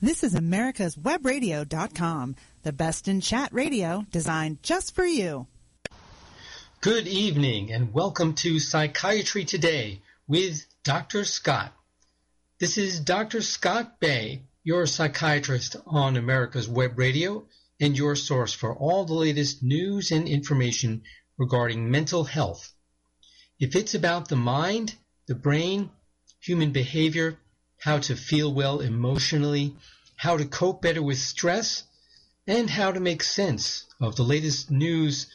This is America's Webradio.com, the best in chat radio designed just for you. Good evening and welcome to Psychiatry Today with Dr. Scott. This is Dr. Scott Bay, your psychiatrist on America's Web Radio and your source for all the latest news and information regarding mental health. If it's about the mind, the brain, human behavior, how to feel well emotionally, how to cope better with stress, and how to make sense of the latest news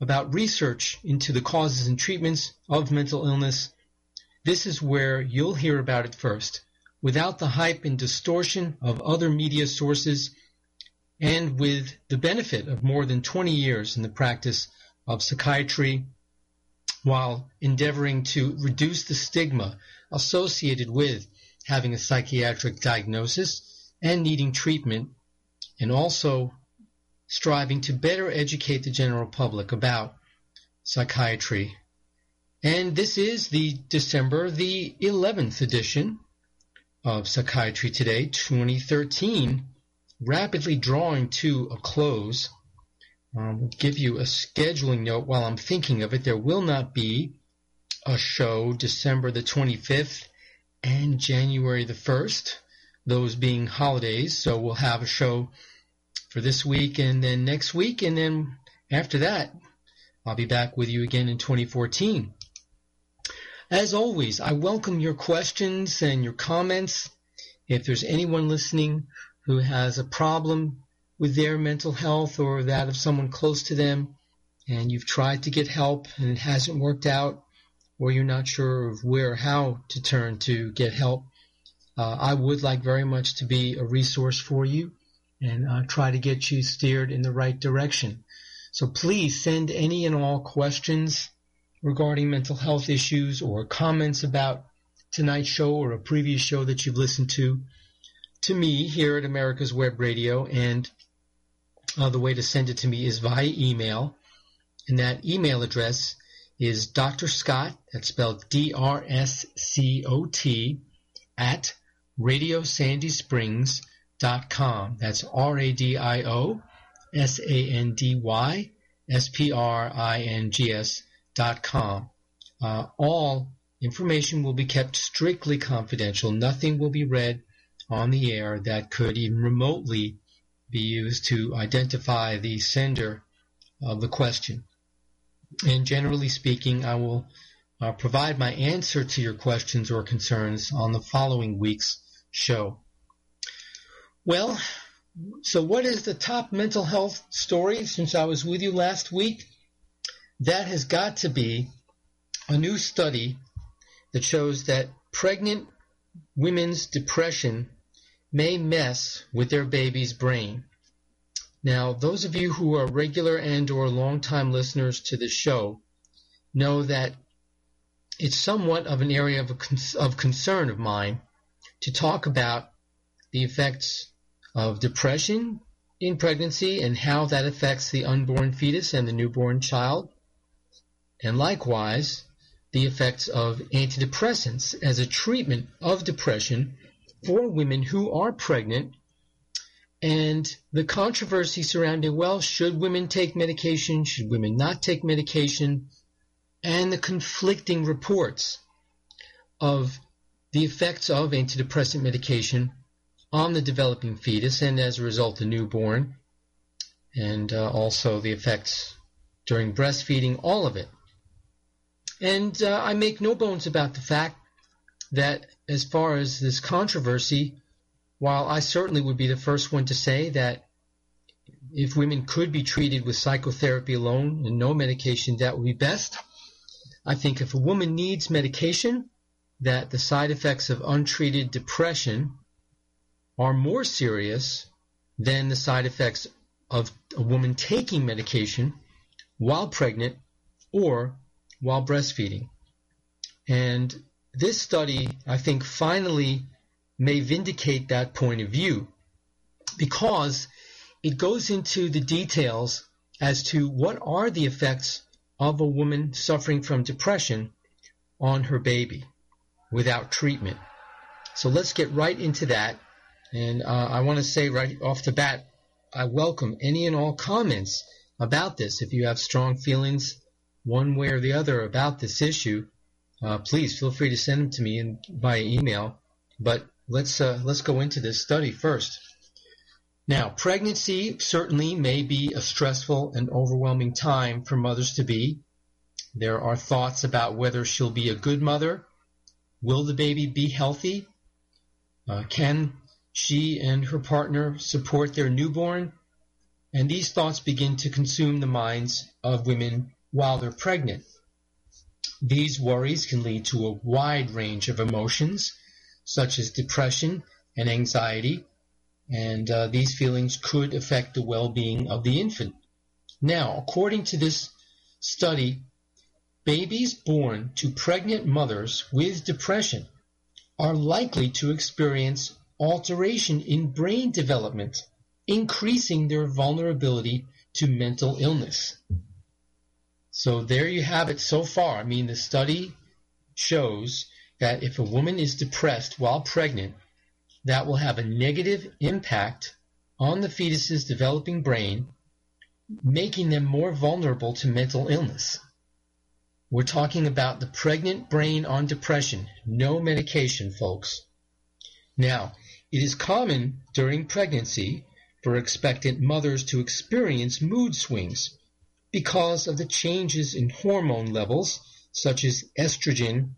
about research into the causes and treatments of mental illness. This is where you'll hear about it first, without the hype and distortion of other media sources, and with the benefit of more than 20 years in the practice of psychiatry, while endeavoring to reduce the stigma associated with having a psychiatric diagnosis and needing treatment, and also striving to better educate the general public about psychiatry. And this is the December the 11th edition of Psychiatry Today 2013, rapidly drawing to a close. Um, will give you a scheduling note while I'm thinking of it. There will not be a show December the 25th and January the 1st, those being holidays. So we'll have a show for this week and then next week. And then after that, I'll be back with you again in 2014. As always, I welcome your questions and your comments. If there's anyone listening who has a problem with their mental health or that of someone close to them, and you've tried to get help and it hasn't worked out, or you're not sure of where or how to turn to get help, uh, I would like very much to be a resource for you and uh, try to get you steered in the right direction. So please send any and all questions regarding mental health issues or comments about tonight's show or a previous show that you've listened to to me here at America's Web Radio. And uh, the way to send it to me is via email. And that email address is Dr. Scott, that's spelled D-R-S-C-O-T, at radiosandysprings.com. That's R-A-D-I-O-S-A-N-D-Y-S-P-R-I-N-G-S dot com. Uh, all information will be kept strictly confidential. Nothing will be read on the air that could even remotely be used to identify the sender of the question. And generally speaking, I will uh, provide my answer to your questions or concerns on the following week's show. Well, so what is the top mental health story since I was with you last week? That has got to be a new study that shows that pregnant women's depression may mess with their baby's brain. Now, those of you who are regular and or long-time listeners to the show know that it's somewhat of an area of, of concern of mine to talk about the effects of depression in pregnancy and how that affects the unborn fetus and the newborn child, and likewise the effects of antidepressants as a treatment of depression for women who are pregnant and the controversy surrounding, well, should women take medication? Should women not take medication? And the conflicting reports of the effects of antidepressant medication on the developing fetus and as a result the newborn, and uh, also the effects during breastfeeding, all of it. And uh, I make no bones about the fact that as far as this controversy, while I certainly would be the first one to say that if women could be treated with psychotherapy alone and no medication, that would be best. I think if a woman needs medication, that the side effects of untreated depression are more serious than the side effects of a woman taking medication while pregnant or while breastfeeding. And this study, I think, finally may vindicate that point of view because it goes into the details as to what are the effects of a woman suffering from depression on her baby without treatment. So let's get right into that And uh, I want to say right off the bat, I welcome any and all comments about this. If you have strong feelings one way or the other about this issue, uh, please feel free to send them to me in, email. But let's uh, let's go into this study first. Now, pregnancy certainly may be a stressful and overwhelming time for mothers to be. There are thoughts about whether she'll be a good mother. Will the baby be healthy? Uh, can she and her partner support their newborn? And these thoughts begin to consume the minds of women while they're pregnant. These worries can lead to a wide range of emotions, such as depression and anxiety, and uh, these feelings could affect the well-being of the infant. Now, according to this study, babies born to pregnant mothers with depression are likely to experience alteration in brain development, increasing their vulnerability to mental illness. So there you have it so far. I mean, the study shows that if a woman is depressed while pregnant, that will have a negative impact on the fetus's developing brain, making them more vulnerable to mental illness. We're talking about the pregnant brain on depression. No medication, folks. Now, it is common during pregnancy for expectant mothers to experience mood swings because of the changes in hormone levels such as estrogen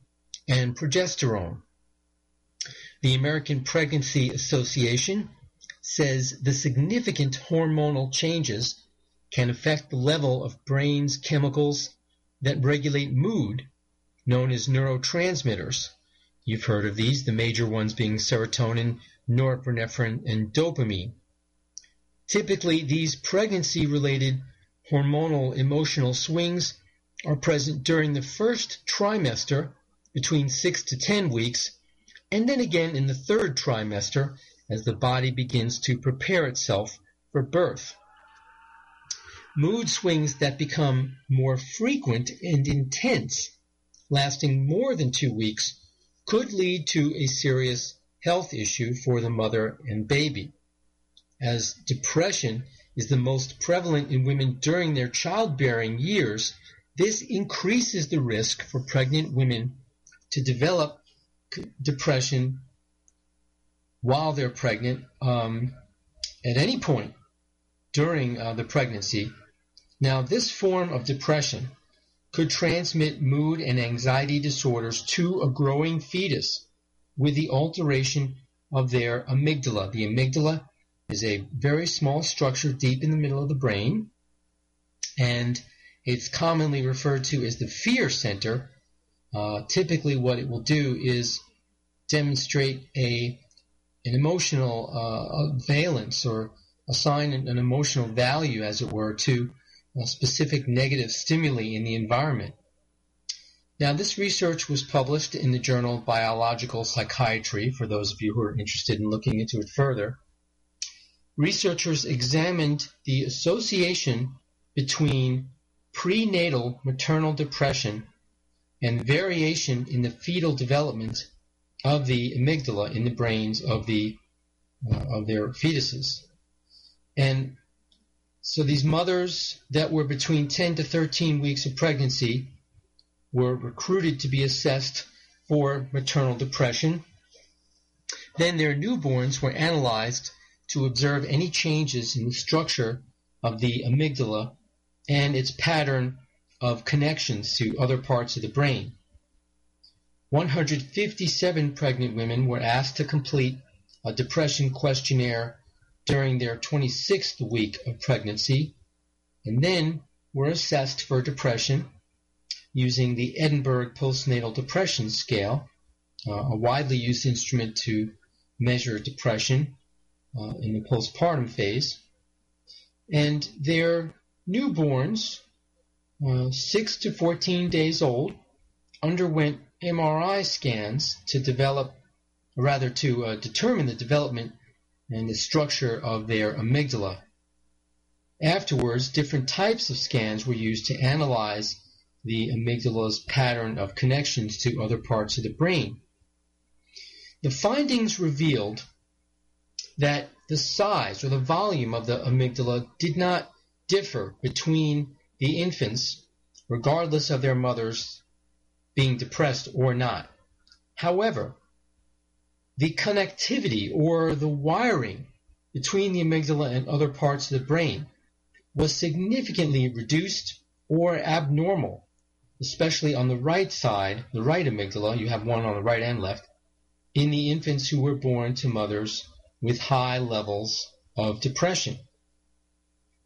and progesterone. The American Pregnancy Association says the significant hormonal changes can affect the level of brain's chemicals that regulate mood, known as neurotransmitters. You've heard of these, the major ones being serotonin, norepinephrine, and dopamine. Typically, these pregnancy related hormonal emotional swings are present during the first trimester between 6 to 10 weeks, and then again in the third trimester as the body begins to prepare itself for birth. Mood swings that become more frequent and intense, lasting more than two weeks, could lead to a serious health issue for the mother and baby. As depression is the most prevalent in women during their childbearing years, this increases the risk for pregnant women to develop depression while they're pregnant um, at any point during uh, the pregnancy. Now, this form of depression could transmit mood and anxiety disorders to a growing fetus with the alteration of their amygdala. The amygdala is a very small structure deep in the middle of the brain, and it's commonly referred to as the fear center. Uh, typically, what it will do is demonstrate a an emotional uh, valence or assign an, emotional value, as it were, to specific negative stimuli in the environment. Now, this research was published in the journal Biological Psychiatry, for those of you who are interested in looking into it further researchers examined the association between prenatal maternal depression and variation in the fetal development of the amygdala in the brains of the uh, of their fetuses. And so these mothers that were between 10 to 13 weeks of pregnancy were recruited to be assessed for maternal depression. Then their newborns were analyzed to observe any changes in the structure of the amygdala and its pattern of connections to other parts of the brain. 157 pregnant women were asked to complete a depression questionnaire during their 26th week of pregnancy and then were assessed for depression using the Edinburgh Postnatal Depression Scale, uh, a widely used instrument to measure depression uh, in the postpartum phase. And their newborns, uh, 6 to 14 days old, underwent MRI scans to develop, rather to uh, determine the development and the structure of their amygdala. Afterwards, different types of scans were used to analyze the amygdala's pattern of connections to other parts of the brain. The findings revealed that the size or the volume of the amygdala did not differ between the infants, regardless of their mothers being depressed or not. However, the connectivity or the wiring between the amygdala and other parts of the brain was significantly reduced or abnormal, especially on the right side, the right amygdala, you have one on the right and left, in the infants who were born to mothers with high levels of depression.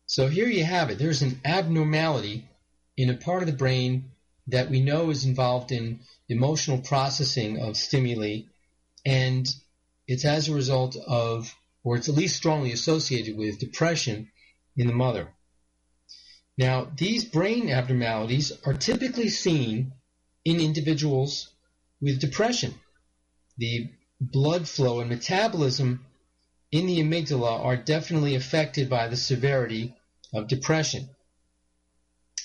So here you have it. There's an abnormality in a part of the brain that we know is involved in emotional processing of stimuli, and it's as a result of, or it's at least strongly associated with, depression in the mother. Now, these brain abnormalities are typically seen in individuals with depression. The blood flow and metabolism in the amygdala are definitely affected by the severity of depression.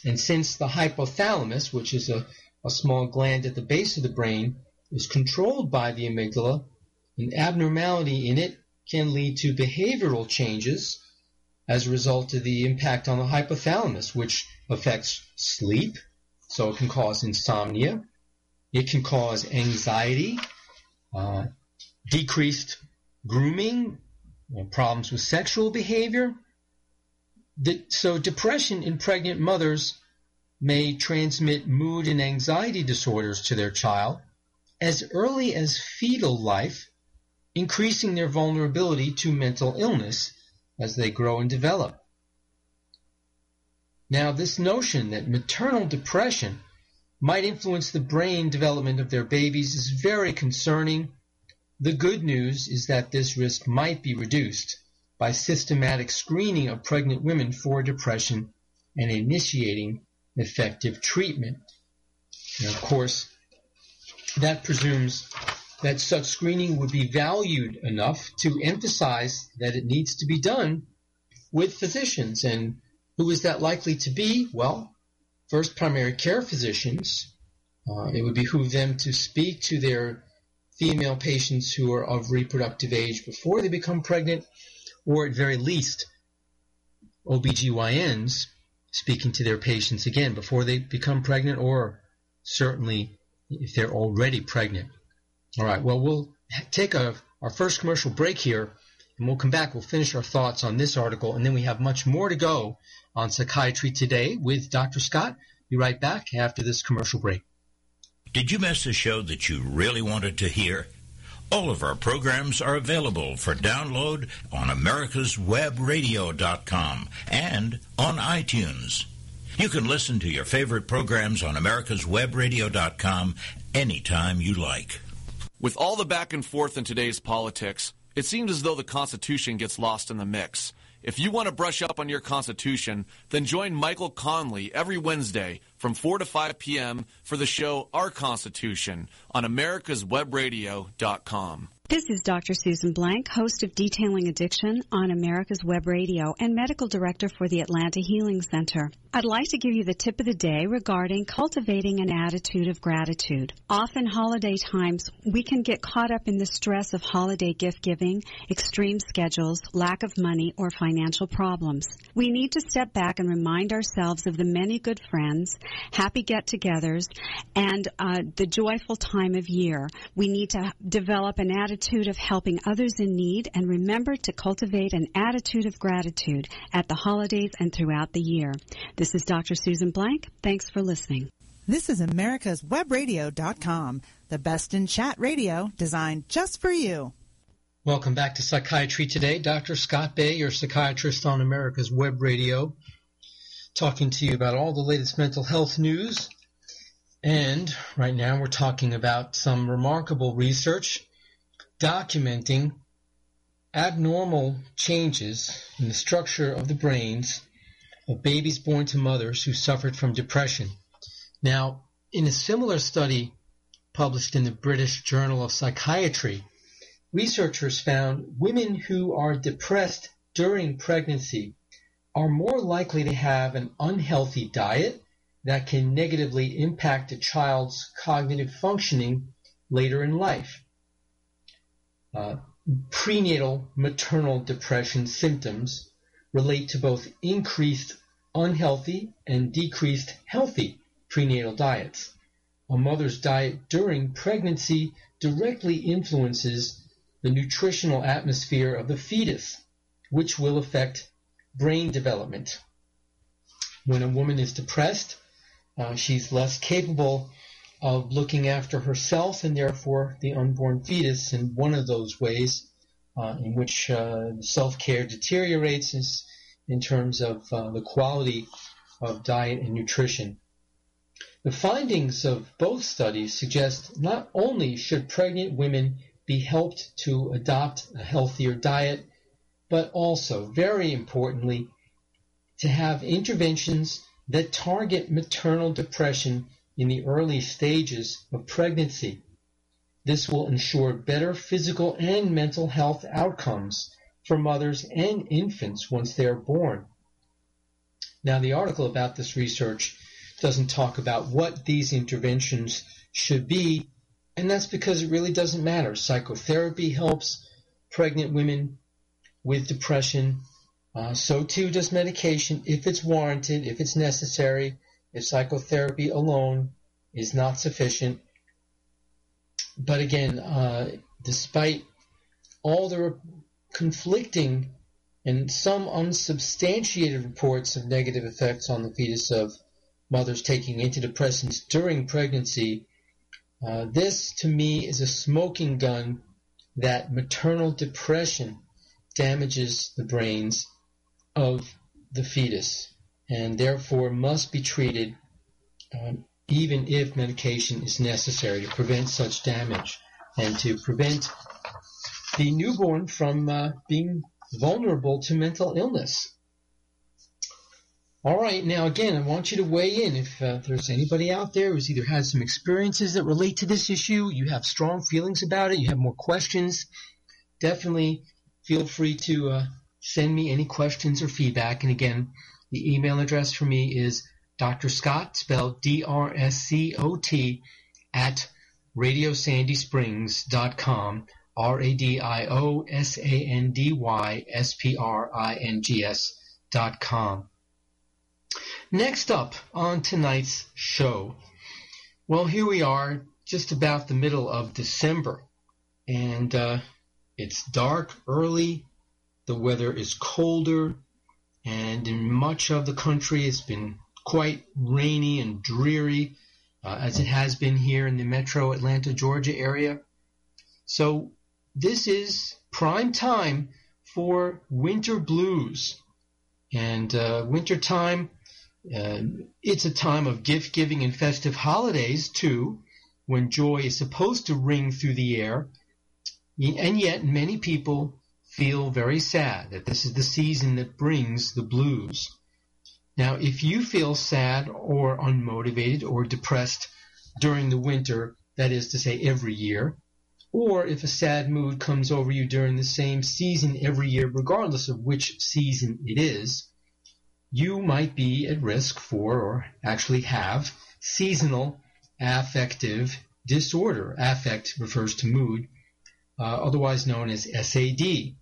And since the hypothalamus, which is a, a small gland at the base of the brain, is controlled by the amygdala, an abnormality in it can lead to behavioral changes as a result of the impact on the hypothalamus, which affects sleep, so it can cause insomnia. It can cause anxiety, uh, decreased grooming, problems with sexual behavior. So depression in pregnant mothers may transmit mood and anxiety disorders to their child as early as fetal life, increasing their vulnerability to mental illness as they grow and develop. Now, this notion that maternal depression might influence the brain development of their babies is very concerning the good news is that this risk might be reduced by systematic screening of pregnant women for depression and initiating effective treatment. And of course, that presumes that such screening would be valued enough to emphasize that it needs to be done with physicians. And who is that likely to be? Well, first primary care physicians. Uh, it would behoove them to speak to their female patients who are of reproductive age before they become pregnant, or at very least, OBGYNs speaking to their patients again before they become pregnant, or certainly if they're already pregnant. All right, well, we'll take a, our first commercial break here, and we'll come back. We'll finish our thoughts on this article, and then we have much more to go on Psychiatry Today with Dr. Scott. Be right back after this commercial break. Did you miss a show that you really wanted to hear? All of our programs are available for download on americaswebradio.com and on iTunes. You can listen to your favorite programs on americaswebradio.com anytime you like. With all the back and forth in today's politics, it seems as though the Constitution gets lost in the mix. If you want to brush up on your Constitution, then join Michael Conley every Wednesday from 4 to 5 p.m. for the show Our Constitution on americaswebradio.com. This is Dr. Susan Blank, host of Detailing Addiction on America's Web Radio and medical director for the Atlanta Healing Center. I'd like to give you the tip of the day regarding cultivating an attitude of gratitude. Often holiday times, we can get caught up in the stress of holiday gift giving, extreme schedules, lack of money, or financial problems. We need to step back and remind ourselves of the many good friends, happy get-togethers, and uh, the joyful time of year. We need to develop an attitude of helping others in need and remember to cultivate an attitude of gratitude at the holidays and throughout the year. This is Dr. Susan Blank. Thanks for listening. This is America's Webradio.com, the best in chat radio designed just for you. Welcome back to Psychiatry Today. Dr. Scott Bay, your psychiatrist on America's Web Radio, talking to you about all the latest mental health news. And right now we're talking about some remarkable research documenting abnormal changes in the structure of the brains of babies born to mothers who suffered from depression. Now, in a similar study published in the British Journal of Psychiatry, researchers found women who are depressed during pregnancy are more likely to have an unhealthy diet that can negatively impact a child's cognitive functioning later in life. Uh, prenatal maternal depression symptoms relate to both increased unhealthy and decreased healthy prenatal diets. A mother's diet during pregnancy directly influences the nutritional atmosphere of the fetus, which will affect brain development. When a woman is depressed, uh, she's less capable of looking after herself and therefore the unborn fetus. in one of those ways in which uh, self-care deteriorates is in terms of uh, the quality of diet and nutrition. The findings of both studies suggest not only should pregnant women be helped to adopt a healthier diet, but also, very importantly, to have interventions that target maternal depression in the early stages of pregnancy. This will ensure better physical and mental health outcomes for mothers and infants once they are born. Now, the article about this research doesn't talk about what these interventions should be, and that's because it really doesn't matter. Psychotherapy helps pregnant women with depression. Uh, so too does medication if it's warranted, if it's necessary, if psychotherapy alone is not sufficient. But again, uh, despite all the conflicting and some unsubstantiated reports of negative effects on the fetus of mothers taking antidepressants during pregnancy, uh, this to me is a smoking gun that maternal depression damages the brains of the fetus and therefore must be treated um, even if medication is necessary to prevent such damage and to prevent the newborn from uh, being vulnerable to mental illness. All right, now again, I want you to weigh in. If uh, there's anybody out there who's either had some experiences that relate to this issue, you have strong feelings about it, you have more questions, definitely feel free to uh, send me any questions or feedback. And again, the email address for me is Dr. Scott, spelled D-R-S-C-O-T, at radiosandysprings.com, R-A-D-I-O-S-A-N-D-Y-S-P-R-I-N-G-S dot com. Next up on tonight's show, well, here we are, just about the middle of December, and uh, it's dark early. The weather is colder, and in much of the country, it's been quite rainy and dreary, uh, as it has been here in the metro Atlanta, Georgia area. So this is prime time for winter blues. And uh, winter time uh, it's a time of gift giving and festive holidays, too, when joy is supposed to ring through the air. And yet, many people feel very sad that this is the season that brings the blues. Now, if you feel sad or unmotivated or depressed during the winter, that is to say, every year, or if a sad mood comes over you during the same season every year, regardless of which season it is, you might be at risk for or actually have seasonal affective disorder. Affect refers to mood, uh, otherwise known as SAD.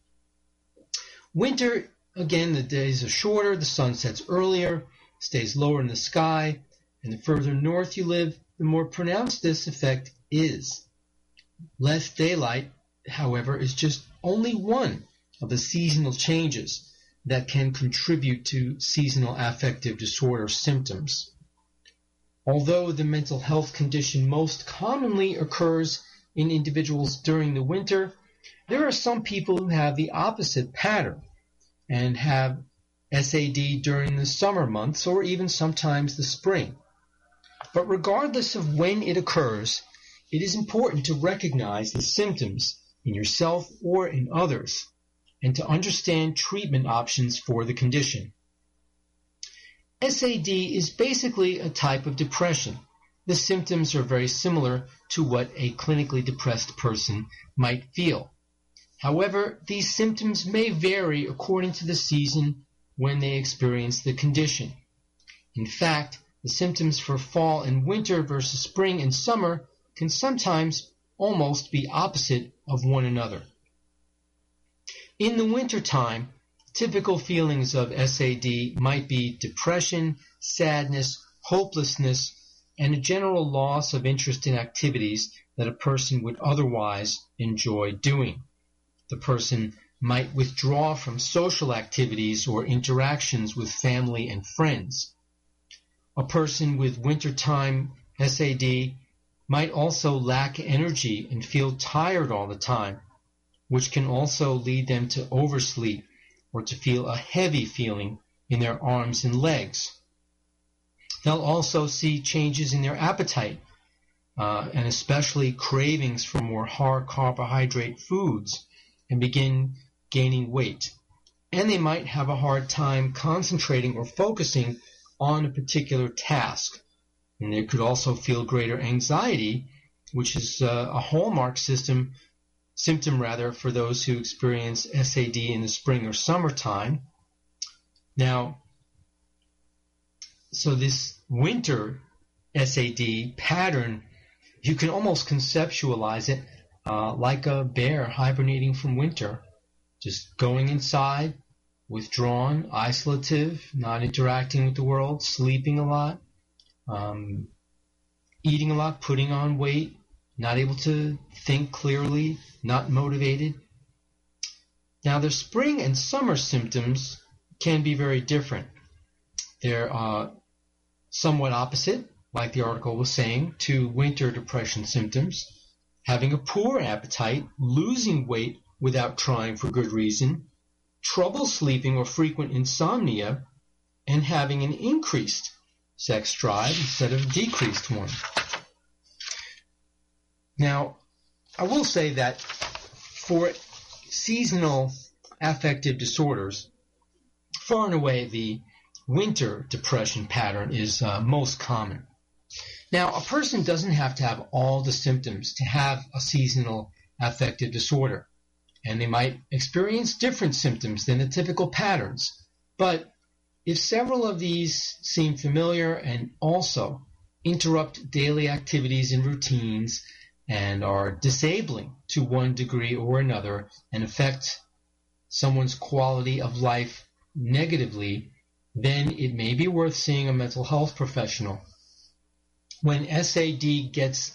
Winter, again, the days are shorter, the sun sets earlier, stays lower in the sky, and the further north you live, the more pronounced this effect is. Less daylight, however, is just only one of the seasonal changes that can contribute to seasonal affective disorder symptoms. Although the mental health condition most commonly occurs in individuals during the winter, there are some people who have the opposite pattern and have SAD during the summer months or even sometimes the spring. But regardless of when it occurs, it is important to recognize the symptoms in yourself or in others and to understand treatment options for the condition. SAD is basically a type of depression. The symptoms are very similar to what a clinically depressed person might feel. However, these symptoms may vary according to the season when they experience the condition. In fact, the symptoms for fall and winter versus spring and summer can sometimes almost be opposite of one another. In the wintertime, typical feelings of SAD might be depression, sadness, hopelessness, and a general loss of interest in activities that a person would otherwise enjoy doing. The person might withdraw from social activities or interactions with family and friends. A person with wintertime SAD might also lack energy and feel tired all the time, which can also lead them to oversleep or to feel a heavy feeling in their arms and legs. They'll also see changes in their appetite, uh, and especially cravings for more hard carbohydrate foods, and begin gaining weight. And they might have a hard time concentrating or focusing on a particular task. And they could also feel greater anxiety, which is uh, a hallmark system symptom rather for those who experience SAD in the spring or summertime. Now, so this winter SAD pattern, you can almost conceptualize it uh, like a bear hibernating from winter, just going inside, withdrawn, isolative, not interacting with the world, sleeping a lot, um, eating a lot, putting on weight, not able to think clearly, not motivated. Now, the spring and summer symptoms can be very different. They're uh, somewhat opposite, like the article was saying, to winter depression symptoms. Having a poor appetite, losing weight without trying for good reason, trouble sleeping or frequent insomnia, and having an increased sex drive instead of decreased one. Now, I will say that for seasonal affective disorders, far and away the winter depression pattern is uh, most common. Now, a person doesn't have to have all the symptoms to have a seasonal affective disorder, and they might experience different symptoms than the typical patterns. But if several of these seem familiar and also interrupt daily activities and routines and are disabling to one degree or another and affect someone's quality of life negatively, then it may be worth seeing a mental health professional. When SAD gets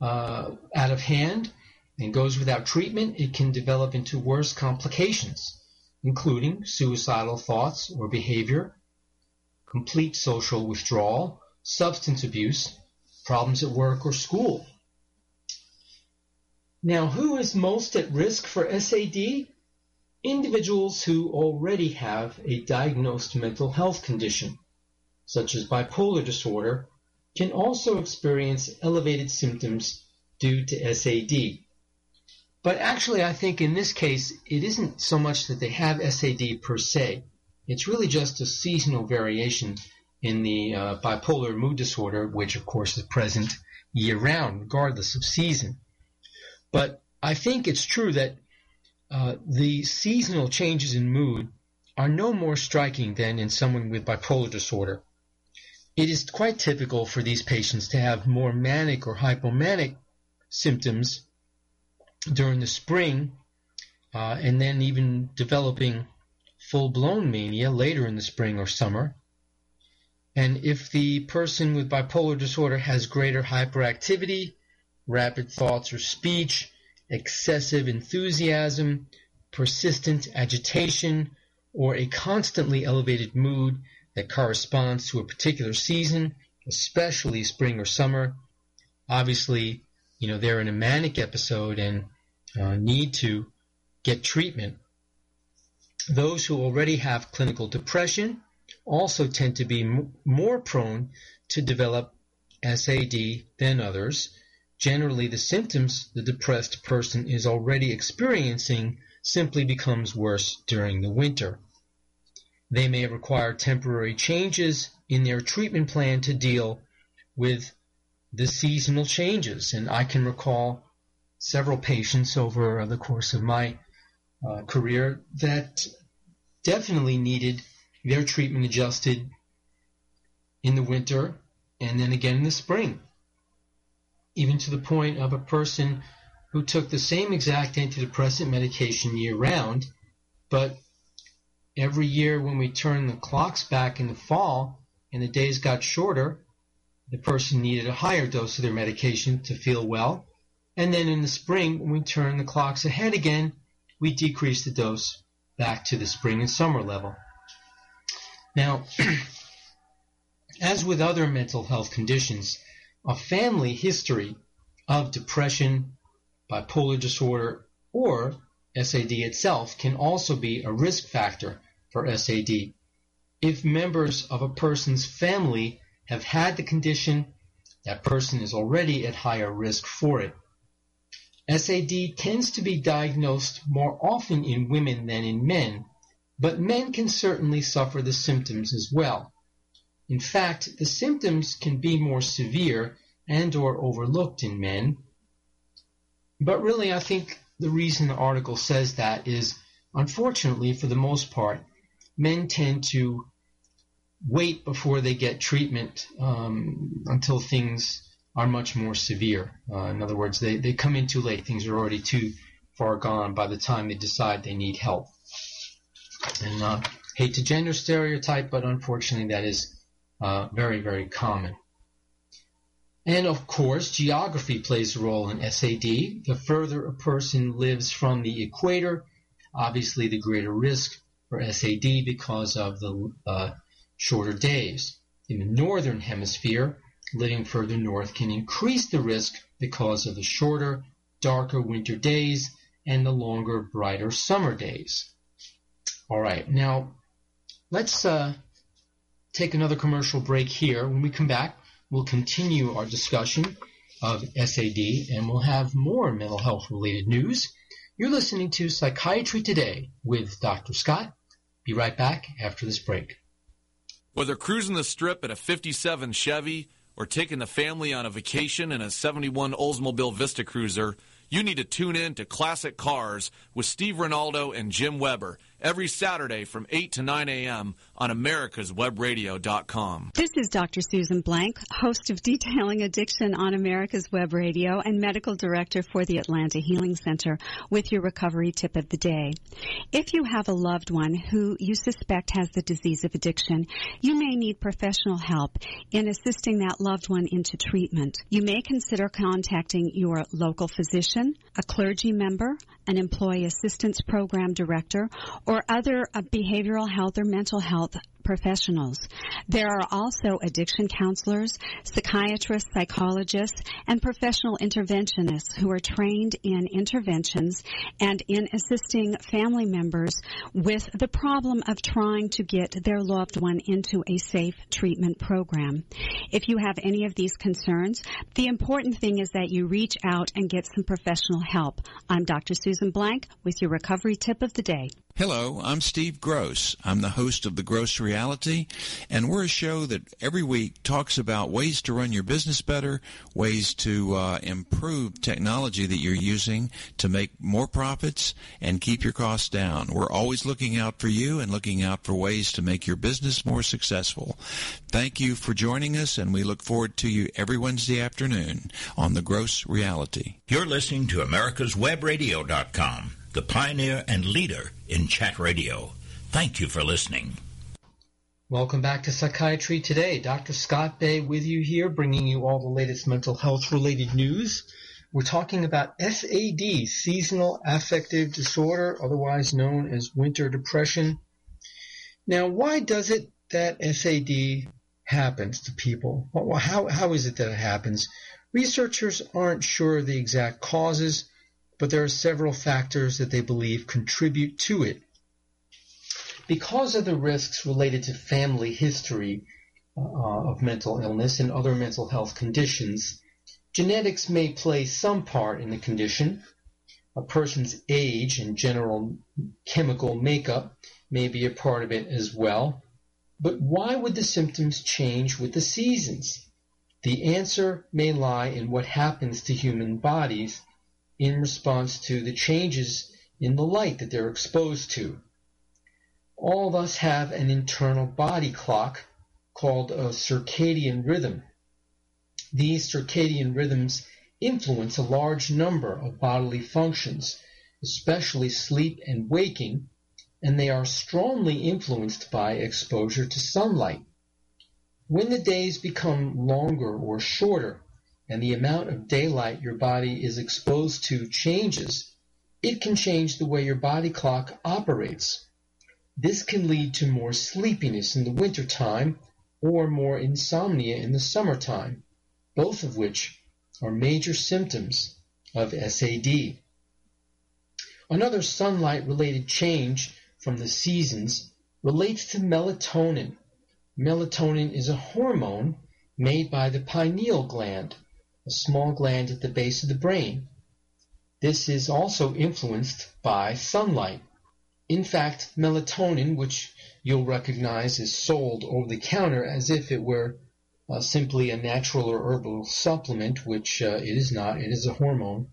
uh, out of hand and goes without treatment, it can develop into worse complications, including suicidal thoughts or behavior, complete social withdrawal, substance abuse, problems at work or school, now, who is most at risk for SAD? Individuals who already have a diagnosed mental health condition, such as bipolar disorder, can also experience elevated symptoms due to SAD. But actually, I think in this case, it isn't so much that they have SAD per se. It's really just a seasonal variation in the uh, bipolar mood disorder, which of course is present year round, regardless of season. But I think it's true that uh, the seasonal changes in mood are no more striking than in someone with bipolar disorder. It is quite typical for these patients to have more manic or hypomanic symptoms during the spring uh, and then even developing full-blown mania later in the spring or summer. And if the person with bipolar disorder has greater hyperactivity, rapid thoughts or speech, excessive enthusiasm, persistent agitation, or a constantly elevated mood that corresponds to a particular season, especially spring or summer. Obviously, you know, they're in a manic episode and uh, need to get treatment. Those who already have clinical depression also tend to be m- more prone to develop SAD than others, generally the symptoms the depressed person is already experiencing simply becomes worse during the winter. They may require temporary changes in their treatment plan to deal with the seasonal changes. And I can recall several patients over the course of my uh, career that definitely needed their treatment adjusted in the winter and then again in the spring even to the point of a person who took the same exact antidepressant medication year round But every year when we turn the clocks back in the fall and the days got shorter, the person needed a higher dose of their medication to feel well. And then in the spring, when we turn the clocks ahead again, we decrease the dose back to the spring and summer level. Now, as with other mental health conditions, a family history of depression, bipolar disorder, or SAD itself can also be a risk factor for SAD. If members of a person's family have had the condition, that person is already at higher risk for it. SAD tends to be diagnosed more often in women than in men, but men can certainly suffer the symptoms as well. In fact, the symptoms can be more severe and or overlooked in men. But really, I think the reason the article says that is, unfortunately, for the most part, men tend to wait before they get treatment um, until things are much more severe. Uh, in other words, they, they come in too late. Things are already too far gone by the time they decide they need help. And uh, hate to gender stereotype, but unfortunately that is uh, very, very common. And of course, geography plays a role in SAD. The further a person lives from the equator, obviously the greater risk for SAD because of the uh, shorter days. In the northern hemisphere, living further north can increase the risk because of the shorter, darker winter days and the longer, brighter summer days. All right, now let's uh, take another commercial break here. When we come back, we'll continue our discussion of SAD and we'll have more mental health related news. You're listening to Psychiatry Today with Dr. Scott. Be right back after this break. Whether cruising the strip in a 57 Chevy or taking the family on a vacation in a 71 Oldsmobile Vista Cruiser, you need to tune in to Classic Cars with Steve Ronaldo and Jim Weber every Saturday from 8 to 9 a.m. on americaswebradio.com. This is Dr. Susan Blank, host of Detailing Addiction on America's Web Radio and medical director for the Atlanta Healing Center with your recovery tip of the day. If you have a loved one who you suspect has the disease of addiction, you may need professional help in assisting that loved one into treatment. You may consider contacting your local physician, a clergy member, an employee assistance program director, or other uh, behavioral health or mental health professionals. There are also addiction counselors, psychiatrists, psychologists, and professional interventionists who are trained in interventions and in assisting family members with the problem of trying to get their loved one into a safe treatment program. If you have any of these concerns, the important thing is that you reach out and get some professional help. I'm Dr. Susan Blank with your recovery tip of the day. Hello, I'm Steve Gross. I'm the host of The Gross Reality, and we're a show that every week talks about ways to run your business better, ways to uh, improve technology that you're using to make more profits and keep your costs down. We're always looking out for you and looking out for ways to make your business more successful. Thank you for joining us, and we look forward to you every Wednesday afternoon on The Gross Reality. You're listening to America's americaswebradio.com the pioneer and leader in chat radio. Thank you for listening. Welcome back to Psychiatry Today. Dr. Scott Bay with you here, bringing you all the latest mental health related news. We're talking about SAD, seasonal affective disorder, otherwise known as winter depression. Now, why does it that SAD happens to people? How, how is it that it happens? Researchers aren't sure of the exact causes but there are several factors that they believe contribute to it. Because of the risks related to family history uh, of mental illness and other mental health conditions, genetics may play some part in the condition. A person's age and general chemical makeup may be a part of it as well. But why would the symptoms change with the seasons? The answer may lie in what happens to human bodies in response to the changes in the light that they're exposed to. All of us have an internal body clock called a circadian rhythm. These circadian rhythms influence a large number of bodily functions, especially sleep and waking, and they are strongly influenced by exposure to sunlight. When the days become longer or shorter, and the amount of daylight your body is exposed to changes, it can change the way your body clock operates. This can lead to more sleepiness in the wintertime or more insomnia in the summertime, both of which are major symptoms of SAD. Another sunlight related change from the seasons relates to melatonin. Melatonin is a hormone made by the pineal gland, a small gland at the base of the brain. This is also influenced by sunlight. In fact, melatonin, which you'll recognize is sold over the counter as if it were uh, simply a natural or herbal supplement, which uh, it is not, it is a hormone,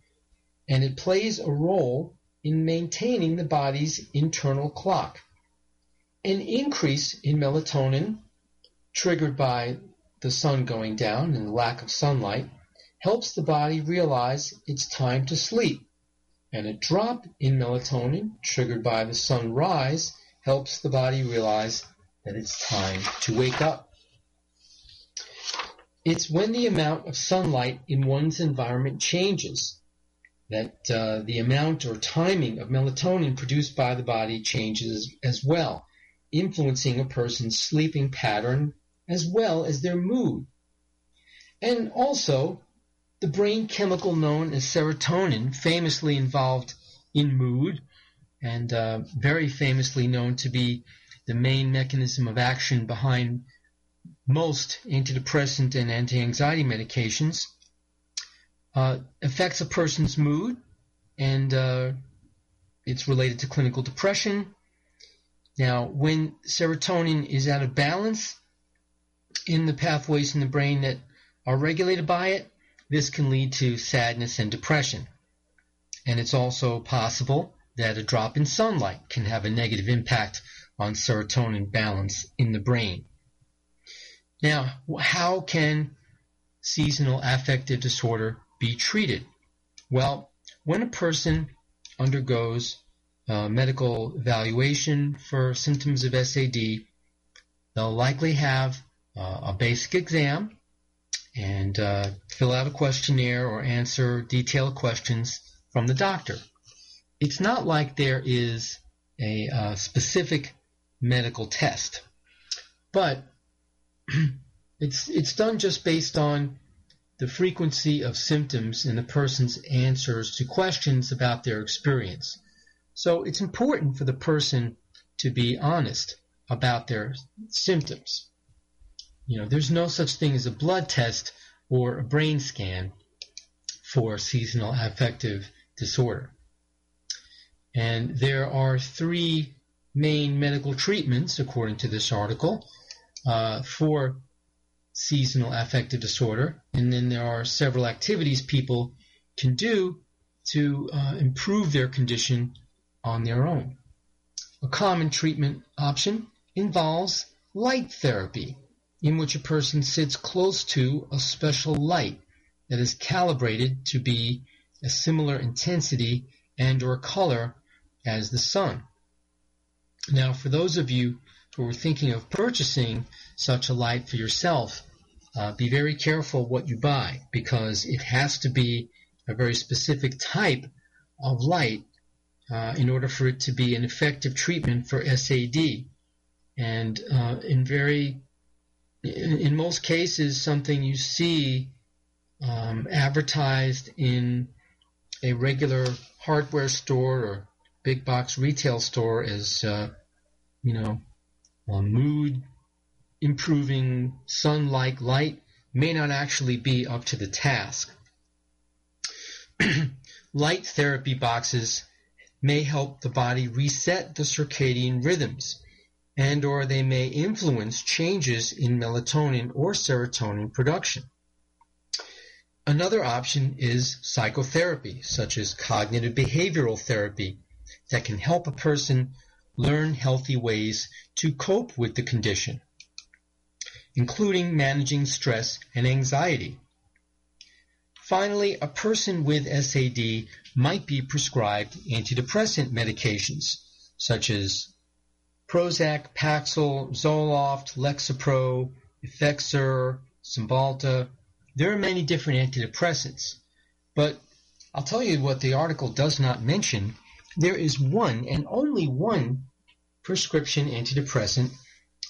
and it plays a role in maintaining the body's internal clock. An increase in melatonin, triggered by the sun going down and the lack of sunlight, helps the body realize it's time to sleep and a drop in melatonin triggered by the sunrise helps the body realize that it's time to wake up. It's when the amount of sunlight in one's environment changes that uh, the amount or timing of melatonin produced by the body changes as well, influencing a person's sleeping pattern as well as their mood. And also, the brain chemical known as serotonin, famously involved in mood and uh, very famously known to be the main mechanism of action behind most antidepressant and anti-anxiety medications, uh, affects a person's mood, and uh, it's related to clinical depression. Now, when serotonin is out of balance in the pathways in the brain that are regulated by it, this can lead to sadness and depression. And it's also possible that a drop in sunlight can have a negative impact on serotonin balance in the brain. Now, how can seasonal affective disorder be treated? Well, when a person undergoes medical evaluation for symptoms of SAD, they'll likely have uh, a basic exam and uh, fill out a questionnaire or answer detailed questions from the doctor. It's not like there is a uh, specific medical test, but it's it's done just based on the frequency of symptoms and the person's answers to questions about their experience. So it's important for the person to be honest about their symptoms. You know, there's no such thing as a blood test or a brain scan for seasonal affective disorder. And there are three main medical treatments, according to this article, uh, for seasonal affective disorder. And then there are several activities people can do to uh, improve their condition on their own. A common treatment option involves light therapy in which a person sits close to a special light that is calibrated to be a similar intensity and or color as the sun. Now, for those of you who are thinking of purchasing such a light for yourself, uh, be very careful what you buy because it has to be a very specific type of light uh, in order for it to be an effective treatment for SAD. And uh, in very in, most cases, something you see um, advertised in a regular hardware store or big box retail store as, uh, you know, mood improving sun-like light may not actually be up to the task. light therapy boxes may help the body reset the circadian rhythms and or they may influence changes in melatonin or serotonin production. Another option is psychotherapy, such as cognitive behavioral therapy, that can help a person learn healthy ways to cope with the condition, including managing stress and anxiety. Finally, a person with SAD might be prescribed antidepressant medications, such as Prozac, Paxil, Zoloft, Lexapro, Effexor, Cymbalta. There are many different antidepressants. But I'll tell you what the article does not mention. There is one and only one prescription antidepressant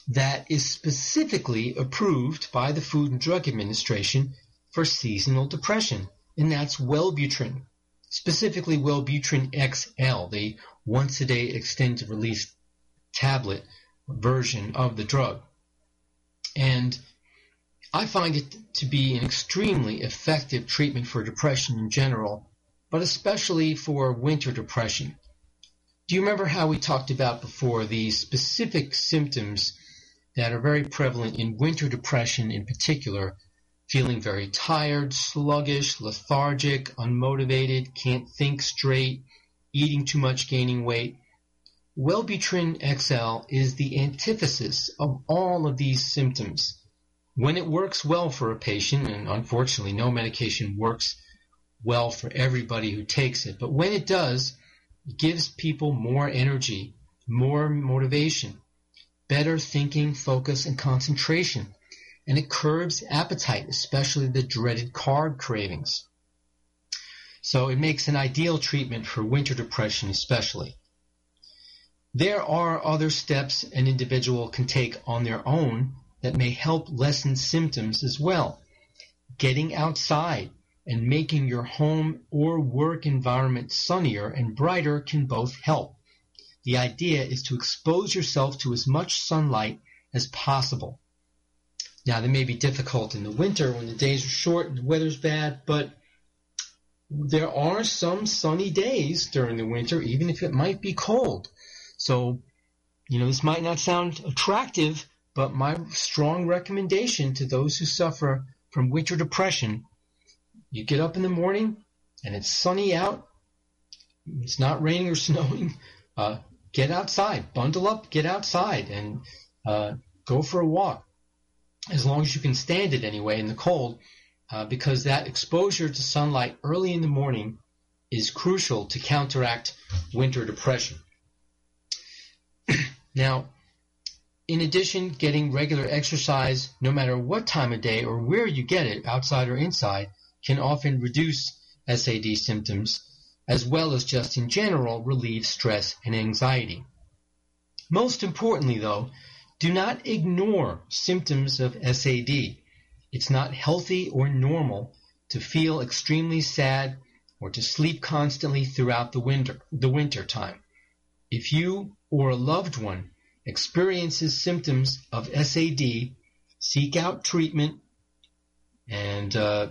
that is specifically approved by the Food and Drug Administration for seasonal depression, and that's Wellbutrin, specifically Wellbutrin XL, the once a day extended release tablet version of the drug. And I find it to be an extremely effective treatment for depression in general, but especially for winter depression. Do you remember how we talked about before the specific symptoms that are very prevalent in winter depression in particular? Feeling very tired, sluggish, lethargic, unmotivated, can't think straight, eating too much, gaining weight. Wellbutrin XL is the antithesis of all of these symptoms. When it works well for a patient, and unfortunately no medication works well for everybody who takes it, but when it does, it gives people more energy, more motivation, better thinking, focus, and concentration, and it curbs appetite, especially the dreaded carb cravings. So it makes an ideal treatment for winter depression especially. There are other steps an individual can take on their own that may help lessen symptoms as well. Getting outside and making your home or work environment sunnier and brighter can both help. The idea is to expose yourself to as much sunlight as possible. Now, they may be difficult in the winter when the days are short and the weather's bad, but there are some sunny days during the winter, even if it might be cold. So, you know, this might not sound attractive, but my strong recommendation to those who suffer from winter depression, you get up in the morning and it's sunny out, it's not raining or snowing, uh, get outside, bundle up, get outside and uh, go for a walk. As long as you can stand it anyway in the cold, uh, because that exposure to sunlight early in the morning is crucial to counteract winter depression. Now, in addition, getting regular exercise, no matter what time of day or where you get it, outside or inside, can often reduce SAD symptoms, as well as just in general relieve stress and anxiety. Most importantly, though, do not ignore symptoms of SAD. It's not healthy or normal to feel extremely sad or to sleep constantly throughout the winter, the winter time. If you or a loved one experiences symptoms of SAD, seek out treatment and uh,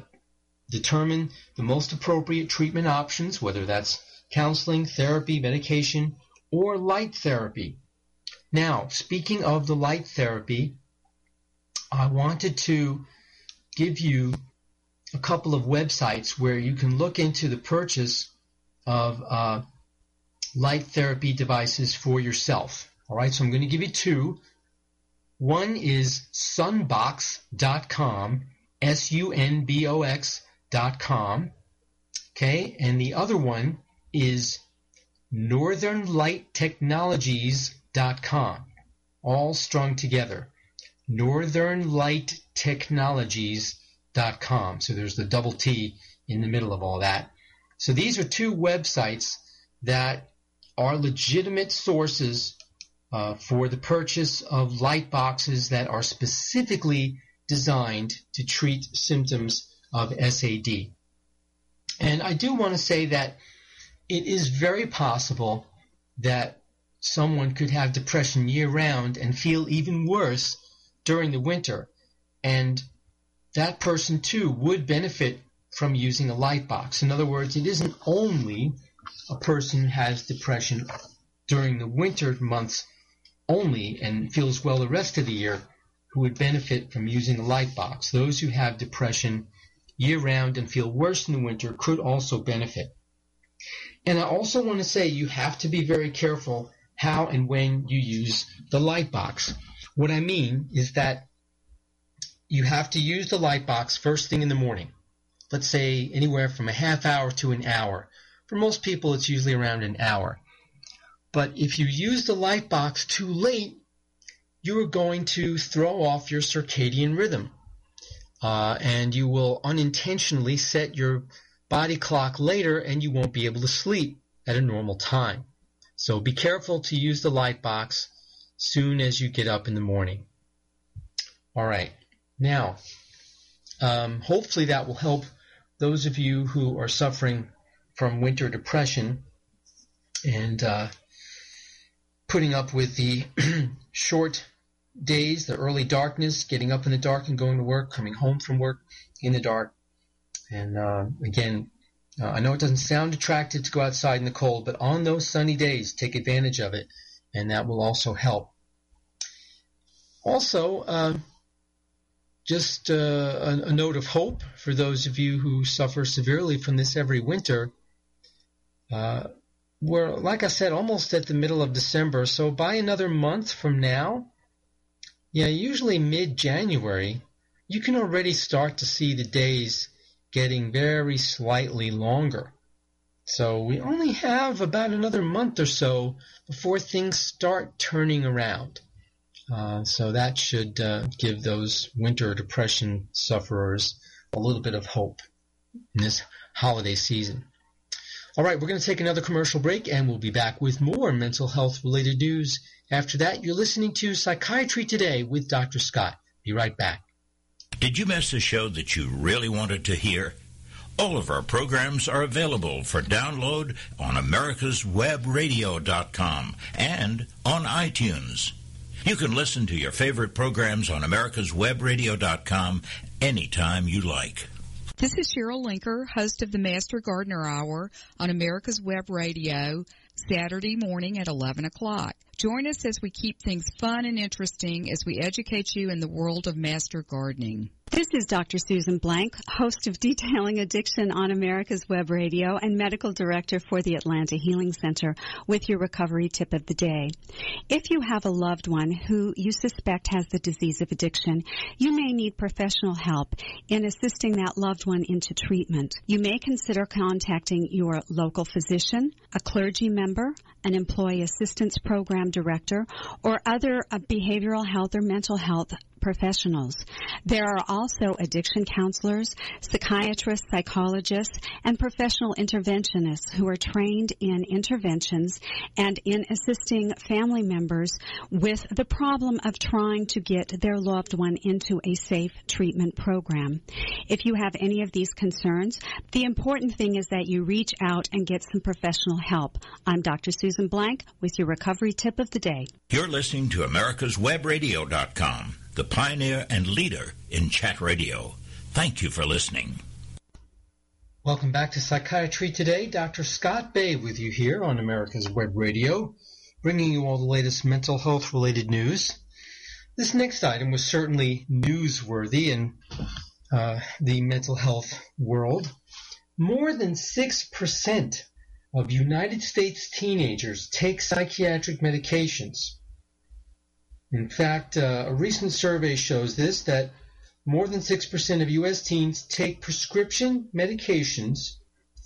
determine the most appropriate treatment options, whether that's counseling, therapy, medication, or light therapy. Now, speaking of the light therapy, I wanted to give you a couple of websites where you can look into the purchase of uh, light therapy devices for yourself. All right, so I'm going to give you two. One is sunbox.com, S-U-N-B-O-X.com. Okay, and the other one is northernlighttechnologies.com, all strung together. northernlighttechnologies.com. So there's the double T in the middle of all that. So these are two websites that are legitimate sources uh, for the purchase of light boxes that are specifically designed to treat symptoms of SAD. And I do want to say that it is very possible that someone could have depression year round and feel even worse during the winter. And that person too would benefit from using a light box. In other words, it isn't only a person has depression during the winter months only and feels well the rest of the year who would benefit from using a light box. Those who have depression year round and feel worse in the winter could also benefit. And I also want to say you have to be very careful how and when you use the light box. What I mean is that you have to use the light box first thing in the morning. Let's say anywhere from a half hour to an hour. For most people, it's usually around an hour. But if you use the light box too late, you are going to throw off your circadian rhythm. Uh, and you will unintentionally set your body clock later and you won't be able to sleep at a normal time. So be careful to use the light box soon as you get up in the morning. All right. Now, um, hopefully that will help those of you who are suffering from winter depression and uh, putting up with the short days, the early darkness, getting up in the dark and going to work, coming home from work in the dark. And uh, again, uh, I know it doesn't sound attractive to go outside in the cold, but on those sunny days, take advantage of it, and that will also help. Also, uh, just a, a, note of hope for those of you who suffer severely from this every winter. Uh, we're, like I said, almost at the middle of December, so by another month from now, yeah, usually mid-January, you can already start to see the days getting very slightly longer. So we only have about another month or so before things start turning around. Uh, so that should uh, give those winter depression sufferers a little bit of hope in this holiday season. All right, we're going to take another commercial break and we'll be back with more mental health related news after that, you're listening to Psychiatry Today with Dr. Scott. Be right back. Did you miss a show that you really wanted to hear? All of our programs are available for download on americaswebradio.com and on iTunes. You can listen to your favorite programs on americaswebradio.com anytime you like. This is Cheryl Linker, host of the Master Gardener Hour on America's Web Radio, Saturday morning at 11 o'clock. Join us as we keep things fun and interesting as we educate you in the world of master gardening. This is Dr. Susan Blank, host of Detailing Addiction on America's Web Radio and medical director for the Atlanta Healing Center with your recovery tip of the day. If you have a loved one who you suspect has the disease of addiction, you may need professional help in assisting that loved one into treatment. You may consider contacting your local physician, a clergy member, an employee assistance program director, or other uh, behavioral health or mental health professionals. There are also addiction counselors, psychiatrists, psychologists, and professional interventionists who are trained in interventions and in assisting family members with the problem of trying to get their loved one into a safe treatment program. If you have any of these concerns, the important thing is that you reach out and get some professional help. I'm Dr. Susan Blank with your recovery tip of the day. You're listening to americaswebradio.com the pioneer and leader in chat radio. Thank you for listening. Welcome back to Psychiatry Today. Dr. Scott Bay with you here on America's Web Radio, bringing you all the latest mental health related news. This next item was certainly newsworthy in uh, the mental health world. More than 6% of United States teenagers take psychiatric medications. In fact, uh, a recent survey shows this that more than 6% of U.S. teens take prescription medications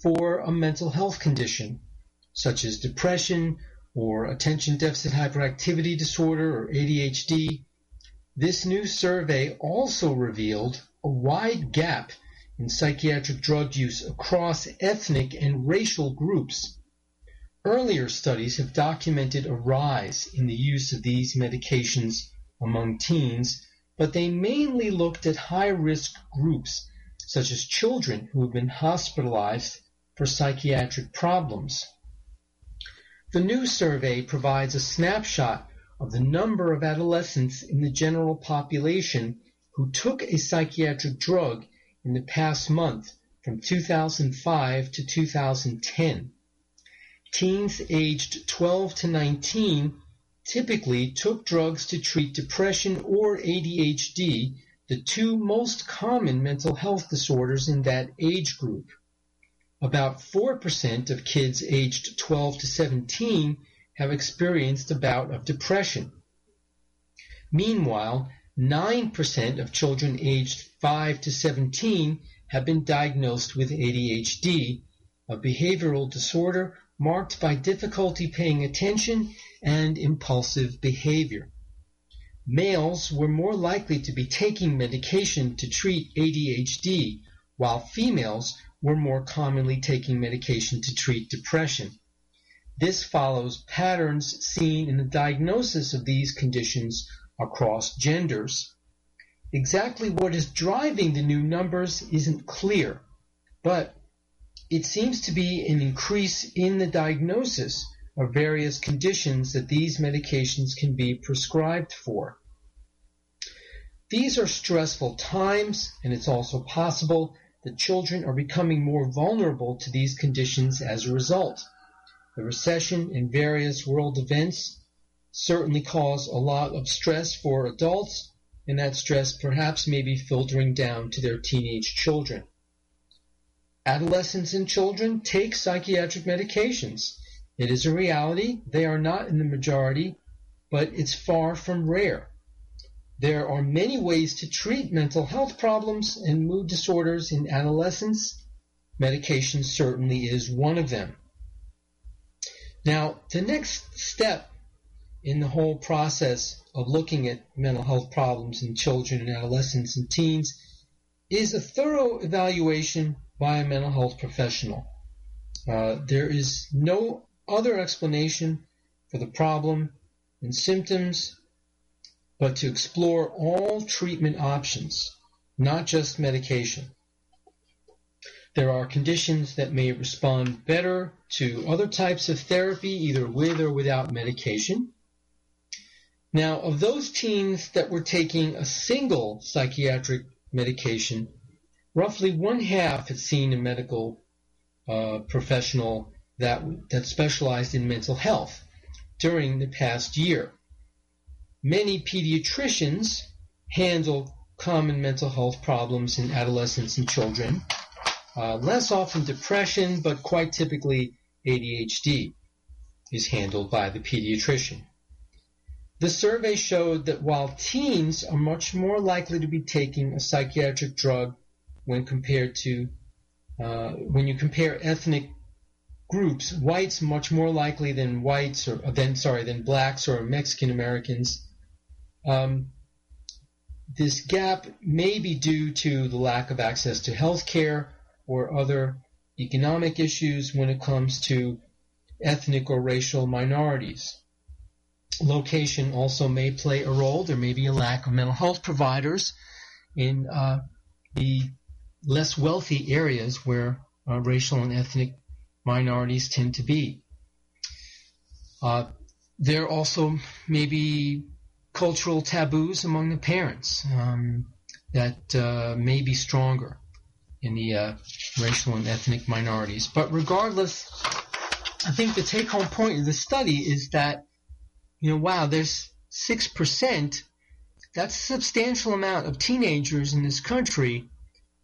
for a mental health condition, such as depression or attention deficit hyperactivity disorder or ADHD. This new survey also revealed a wide gap in psychiatric drug use across ethnic and racial groups. Earlier studies have documented a rise in the use of these medications among teens, but they mainly looked at high-risk groups, such as children who have been hospitalized for psychiatric problems. The new survey provides a snapshot of the number of adolescents in the general population who took a psychiatric drug in the past month from 2005 to 2010 teens aged 12 to 19 typically took drugs to treat depression or ADHD, the two most common mental health disorders in that age group. About 4% of kids aged 12 to 17 have experienced a bout of depression. Meanwhile, 9% of children aged 5 to 17 have been diagnosed with ADHD, a behavioral disorder marked by difficulty paying attention and impulsive behavior. Males were more likely to be taking medication to treat ADHD, while females were more commonly taking medication to treat depression. This follows patterns seen in the diagnosis of these conditions across genders. Exactly what is driving the new numbers isn't clear, but it seems to be an increase in the diagnosis of various conditions that these medications can be prescribed for. These are stressful times, and it's also possible that children are becoming more vulnerable to these conditions as a result. The recession and various world events certainly cause a lot of stress for adults, and that stress perhaps may be filtering down to their teenage children. Adolescents and children take psychiatric medications. It is a reality. They are not in the majority, but it's far from rare. There are many ways to treat mental health problems and mood disorders in adolescence. Medication certainly is one of them. Now, the next step in the whole process of looking at mental health problems in children and adolescents and teens is a thorough evaluation by a mental health professional. Uh, there is no other explanation for the problem and symptoms but to explore all treatment options, not just medication. There are conditions that may respond better to other types of therapy, either with or without medication. Now, of those teens that were taking a single psychiatric medication, roughly one half had seen a medical uh, professional that, that specialized in mental health during the past year. Many pediatricians handle common mental health problems in adolescents and children. Uh, less often depression, but quite typically ADHD is handled by the pediatrician. The survey showed that while teens are much more likely to be taking a psychiatric drug when compared to uh, when you compare ethnic groups, whites much more likely than whites or than sorry than blacks or Mexican Americans. Um, this gap may be due to the lack of access to health care or other economic issues when it comes to ethnic or racial minorities. Location also may play a role. There may be a lack of mental health providers in uh, the less wealthy areas where uh, racial and ethnic minorities tend to be. Uh, there also may be cultural taboos among the parents um, that uh, may be stronger in the uh, racial and ethnic minorities. But regardless, I think the take home point of the study is that, you know, wow, there's 6%. That's a substantial amount of teenagers in this country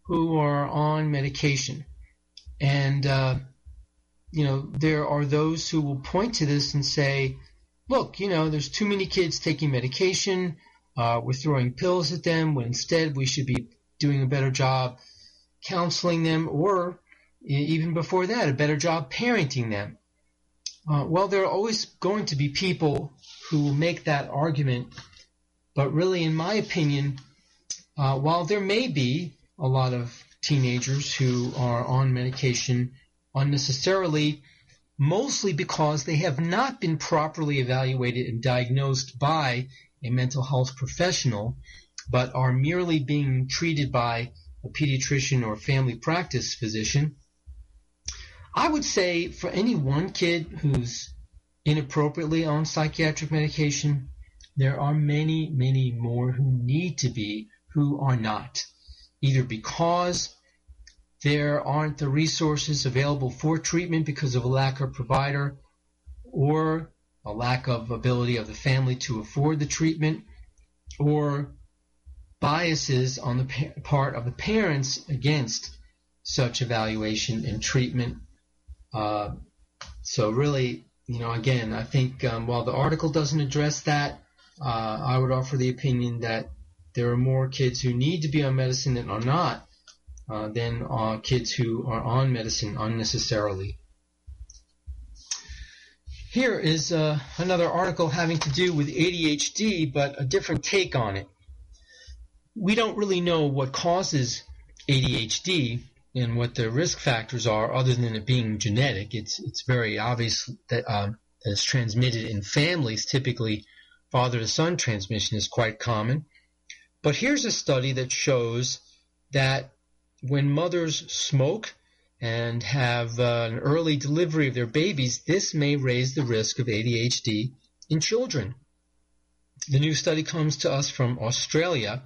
who are on medication. And, uh, you know, there are those who will point to this and say, look, you know, there's too many kids taking medication. Uh, we're throwing pills at them when instead we should be doing a better job counseling them or even before that, a better job parenting them. Uh, well, there are always going to be people who will make that argument, but really, in my opinion, uh, while there may be a lot of teenagers who are on medication unnecessarily, mostly because they have not been properly evaluated and diagnosed by a mental health professional, but are merely being treated by a pediatrician or family practice physician. I would say for any one kid who's inappropriately on psychiatric medication, there are many, many more who need to be who are not, either because there aren't the resources available for treatment because of a lack of provider or a lack of ability of the family to afford the treatment or biases on the part of the parents against such evaluation and treatment. Uh, so really, you know, again, I think um, while the article doesn't address that, uh, I would offer the opinion that there are more kids who need to be on medicine than are not, uh, than uh, kids who are on medicine unnecessarily. Here is uh, another article having to do with ADHD, but a different take on it. We don't really know what causes ADHD and what the risk factors are, other than it being genetic. It's it's very obvious that, um, that it's transmitted in families. Typically, father to son transmission is quite common. But here's a study that shows that when mothers smoke and have uh, an early delivery of their babies, this may raise the risk of ADHD in children. The new study comes to us from Australia,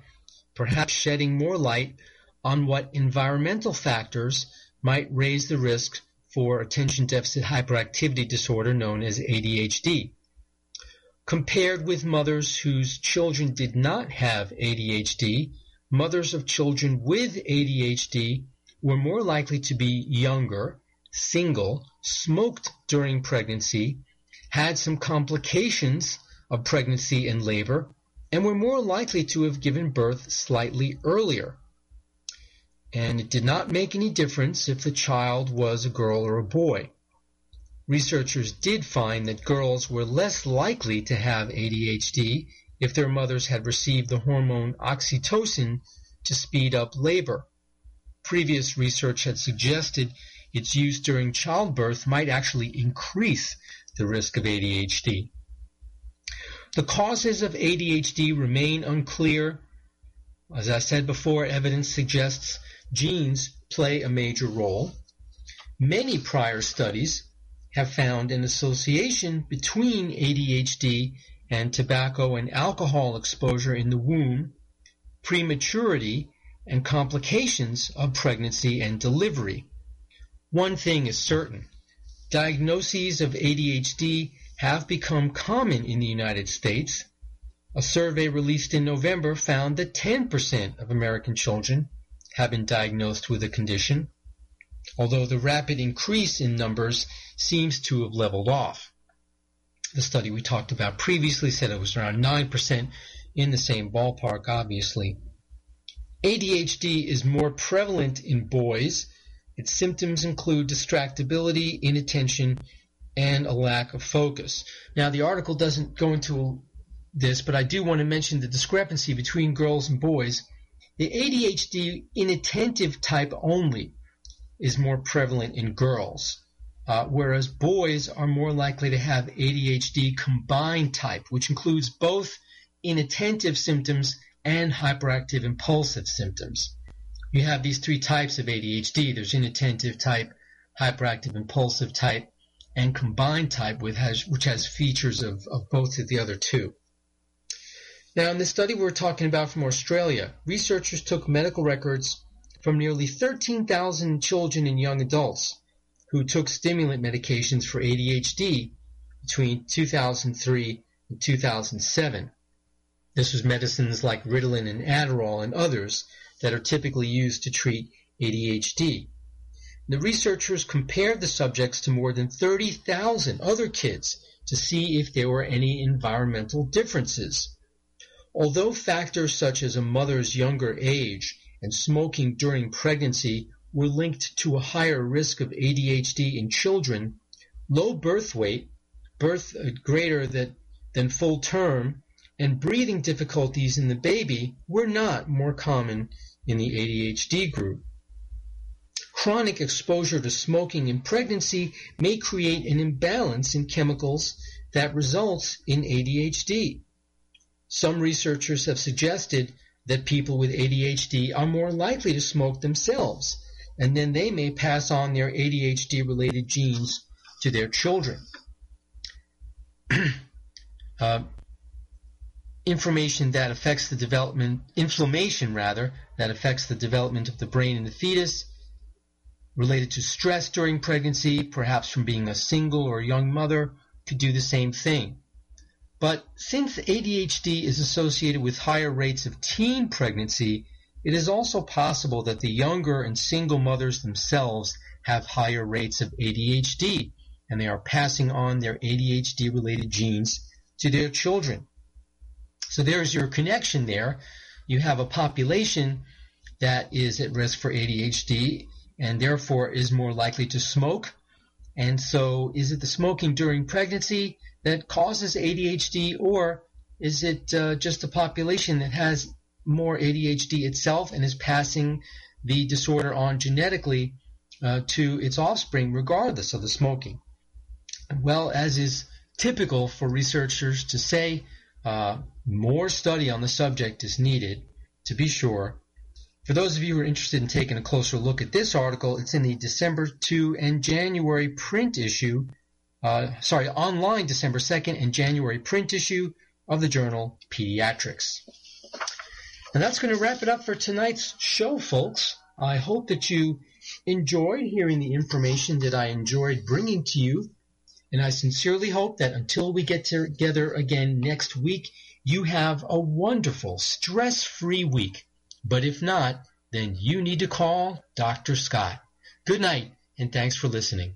perhaps shedding more light on what environmental factors might raise the risk for attention deficit hyperactivity disorder known as ADHD. Compared with mothers whose children did not have ADHD, mothers of children with ADHD were more likely to be younger, single, smoked during pregnancy, had some complications of pregnancy and labor, and were more likely to have given birth slightly earlier. And it did not make any difference if the child was a girl or a boy. Researchers did find that girls were less likely to have ADHD if their mothers had received the hormone oxytocin to speed up labor. Previous research had suggested its use during childbirth might actually increase the risk of ADHD. The causes of ADHD remain unclear. As I said before, evidence suggests genes play a major role. Many prior studies have found an association between ADHD and tobacco and alcohol exposure in the womb, prematurity, and complications of pregnancy and delivery. One thing is certain. Diagnoses of ADHD have become common in the United States. A survey released in November found that 10% of American children have been diagnosed with the condition, although the rapid increase in numbers seems to have leveled off. The study we talked about previously said it was around 9% in the same ballpark, obviously. ADHD is more prevalent in boys. Its symptoms include distractibility, inattention, and a lack of focus. Now, the article doesn't go into this, but I do want to mention the discrepancy between girls and boys. The ADHD inattentive type only is more prevalent in girls, uh, whereas boys are more likely to have ADHD combined type, which includes both inattentive symptoms and hyperactive impulsive symptoms. You have these three types of ADHD. There's inattentive type, hyperactive impulsive type, and combined type, with has, which has features of, of both of the other two. Now, in the study we're talking about from Australia, researchers took medical records from nearly 13,000 children and young adults who took stimulant medications for ADHD between 2003 and 2007. This was medicines like Ritalin and Adderall and others that are typically used to treat ADHD. The researchers compared the subjects to more than 30,000 other kids to see if there were any environmental differences. Although factors such as a mother's younger age and smoking during pregnancy were linked to a higher risk of ADHD in children, low birth weight, birth uh, greater than, than full term, and breathing difficulties in the baby were not more common in the ADHD group. Chronic exposure to smoking in pregnancy may create an imbalance in chemicals that results in ADHD. Some researchers have suggested that people with ADHD are more likely to smoke themselves, and then they may pass on their ADHD related genes to their children. uh, information that affects the development, inflammation rather, that affects the development of the brain in the fetus, related to stress during pregnancy, perhaps from being a single or a young mother, could do the same thing. But since ADHD is associated with higher rates of teen pregnancy, it is also possible that the younger and single mothers themselves have higher rates of ADHD, and they are passing on their ADHD related genes to their children. So there's your connection there. You have a population that is at risk for ADHD and therefore is more likely to smoke And so, is it the smoking during pregnancy that causes ADHD, or is it uh, just a population that has more ADHD itself and is passing the disorder on genetically uh, to its offspring, regardless of the smoking? Well, as is typical for researchers to say, uh, more study on the subject is needed, to be sure. For those of you who are interested in taking a closer look at this article, it's in the December 2 and January print issue, uh, sorry, online December 2nd and January print issue of the journal Pediatrics. And that's going to wrap it up for tonight's show, folks. I hope that you enjoyed hearing the information that I enjoyed bringing to you. And I sincerely hope that until we get together again next week, you have a wonderful, stress-free week. But if not, then you need to call Dr. Scott. Good night, and thanks for listening.